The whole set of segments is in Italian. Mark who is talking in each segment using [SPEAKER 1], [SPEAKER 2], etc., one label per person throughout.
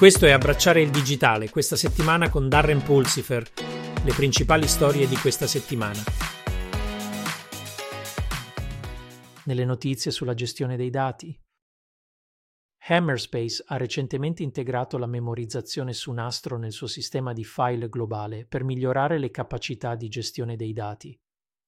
[SPEAKER 1] Questo è Abbracciare il digitale, questa settimana con Darren Pulsifer, le principali storie di questa settimana. Nelle notizie sulla gestione dei dati. Hammerspace ha recentemente integrato la memorizzazione su nastro nel suo sistema di file globale per migliorare le capacità di gestione dei dati.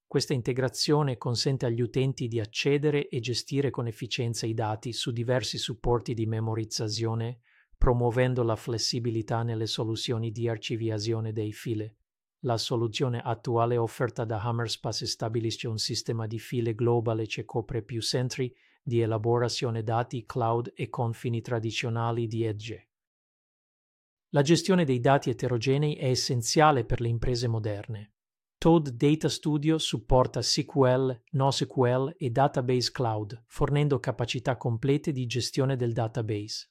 [SPEAKER 1] Questa integrazione consente agli utenti di accedere e gestire con efficienza i dati su diversi supporti di memorizzazione promuovendo la flessibilità nelle soluzioni di archiviazione dei file. La soluzione attuale offerta da Hammerspace stabilisce un sistema di file globale che copre più centri di elaborazione dati cloud e confini tradizionali di Edge. La gestione dei dati eterogenei è essenziale per le imprese moderne. Toad Data Studio supporta SQL, NoSQL e Database Cloud, fornendo capacità complete di gestione del database.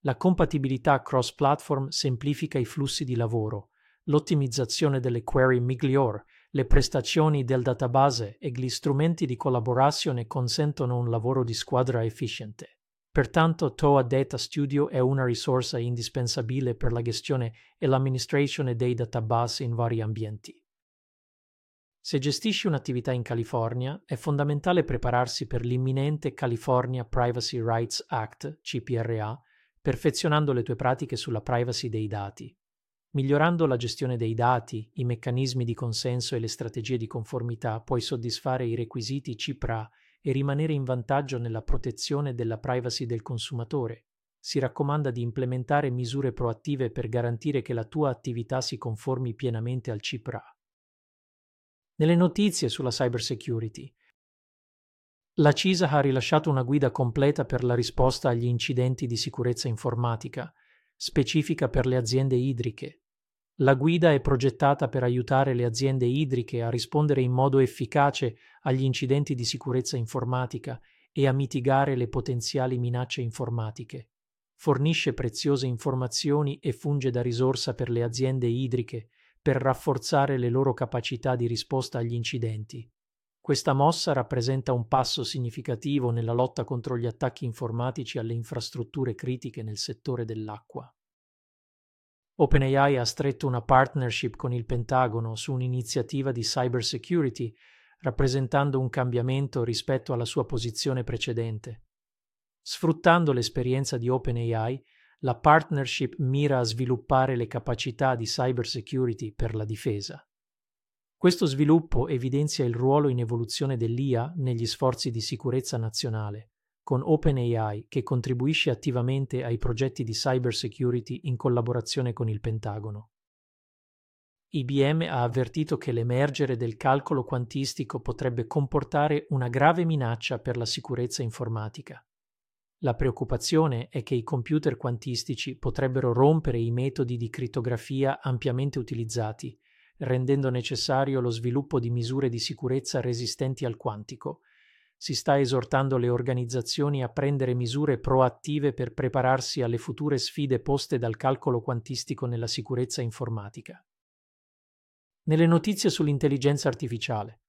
[SPEAKER 1] La compatibilità cross-platform semplifica i flussi di lavoro, l'ottimizzazione delle query miglior, le prestazioni del database e gli strumenti di collaborazione consentono un lavoro di squadra efficiente. Pertanto TOA Data Studio è una risorsa indispensabile per la gestione e l'amministrazione dei database in vari ambienti. Se gestisci un'attività in California, è fondamentale prepararsi per l'imminente California Privacy Rights Act, CPRA, perfezionando le tue pratiche sulla privacy dei dati, migliorando la gestione dei dati, i meccanismi di consenso e le strategie di conformità, puoi soddisfare i requisiti CIPRA e rimanere in vantaggio nella protezione della privacy del consumatore. Si raccomanda di implementare misure proattive per garantire che la tua attività si conformi pienamente al CIPRA. Nelle notizie sulla cybersecurity, la CISA ha rilasciato una guida completa per la risposta agli incidenti di sicurezza informatica, specifica per le aziende idriche. La guida è progettata per aiutare le aziende idriche a rispondere in modo efficace agli incidenti di sicurezza informatica e a mitigare le potenziali minacce informatiche. Fornisce preziose informazioni e funge da risorsa per le aziende idriche per rafforzare le loro capacità di risposta agli incidenti. Questa mossa rappresenta un passo significativo nella lotta contro gli attacchi informatici alle infrastrutture critiche nel settore dell'acqua. OpenAI ha stretto una partnership con il Pentagono su un'iniziativa di cybersecurity, rappresentando un cambiamento rispetto alla sua posizione precedente. Sfruttando l'esperienza di OpenAI, la partnership mira a sviluppare le capacità di cybersecurity per la difesa. Questo sviluppo evidenzia il ruolo in evoluzione dell'IA negli sforzi di sicurezza nazionale, con OpenAI che contribuisce attivamente ai progetti di cybersecurity in collaborazione con il Pentagono. IBM ha avvertito che l'emergere del calcolo quantistico potrebbe comportare una grave minaccia per la sicurezza informatica. La preoccupazione è che i computer quantistici potrebbero rompere i metodi di crittografia ampiamente utilizzati rendendo necessario lo sviluppo di misure di sicurezza resistenti al quantico. Si sta esortando le organizzazioni a prendere misure proattive per prepararsi alle future sfide poste dal calcolo quantistico nella sicurezza informatica. Nelle notizie sull'intelligenza artificiale.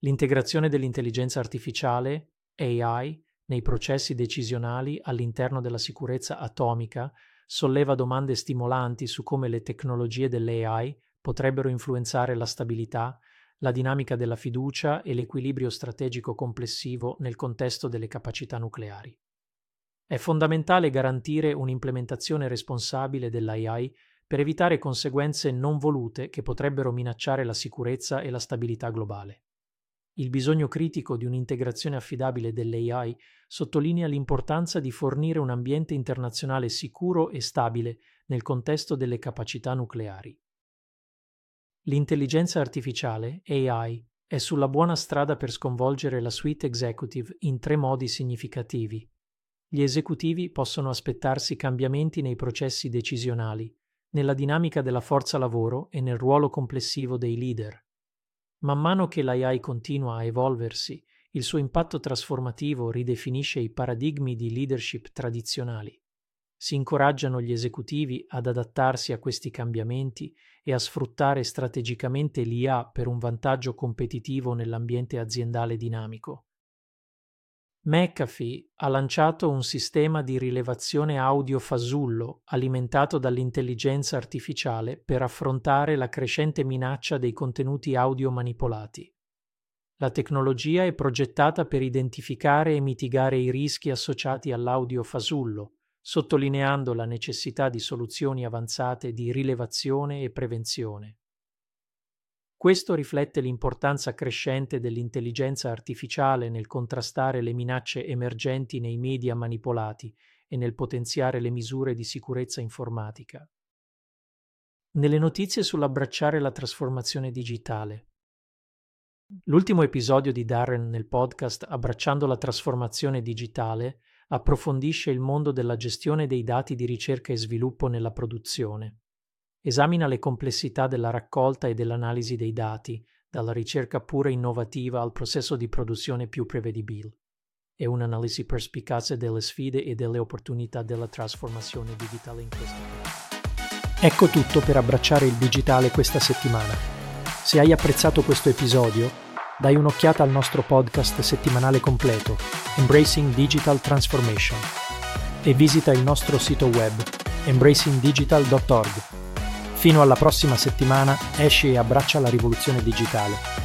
[SPEAKER 1] L'integrazione dell'intelligenza artificiale, AI, nei processi decisionali all'interno della sicurezza atomica solleva domande stimolanti su come le tecnologie dell'AI potrebbero influenzare la stabilità, la dinamica della fiducia e l'equilibrio strategico complessivo nel contesto delle capacità nucleari. È fondamentale garantire un'implementazione responsabile dell'AI per evitare conseguenze non volute che potrebbero minacciare la sicurezza e la stabilità globale. Il bisogno critico di un'integrazione affidabile dell'AI sottolinea l'importanza di fornire un ambiente internazionale sicuro e stabile nel contesto delle capacità nucleari. L'intelligenza artificiale, AI, è sulla buona strada per sconvolgere la suite executive in tre modi significativi. Gli esecutivi possono aspettarsi cambiamenti nei processi decisionali, nella dinamica della forza lavoro e nel ruolo complessivo dei leader. Man mano che l'AI continua a evolversi, il suo impatto trasformativo ridefinisce i paradigmi di leadership tradizionali. Si incoraggiano gli esecutivi ad adattarsi a questi cambiamenti e a sfruttare strategicamente l'IA per un vantaggio competitivo nell'ambiente aziendale dinamico. McAfee ha lanciato un sistema di rilevazione audio fasullo alimentato dall'intelligenza artificiale per affrontare la crescente minaccia dei contenuti audio manipolati. La tecnologia è progettata per identificare e mitigare i rischi associati all'audio fasullo, sottolineando la necessità di soluzioni avanzate di rilevazione e prevenzione. Questo riflette l'importanza crescente dell'intelligenza artificiale nel contrastare le minacce emergenti nei media manipolati e nel potenziare le misure di sicurezza informatica. Nelle notizie sull'abbracciare la trasformazione digitale. L'ultimo episodio di Darren nel podcast Abbracciando la trasformazione digitale approfondisce il mondo della gestione dei dati di ricerca e sviluppo nella produzione. Esamina le complessità della raccolta e dell'analisi dei dati, dalla ricerca pura innovativa al processo di produzione più prevedibile, e un'analisi perspicace delle sfide e delle opportunità della trasformazione digitale in questo caso.
[SPEAKER 2] Ecco tutto per abbracciare il digitale questa settimana. Se hai apprezzato questo episodio, dai un'occhiata al nostro podcast settimanale completo, Embracing Digital Transformation, e visita il nostro sito web, embracingdigital.org. Fino alla prossima settimana, esci e abbraccia la rivoluzione digitale.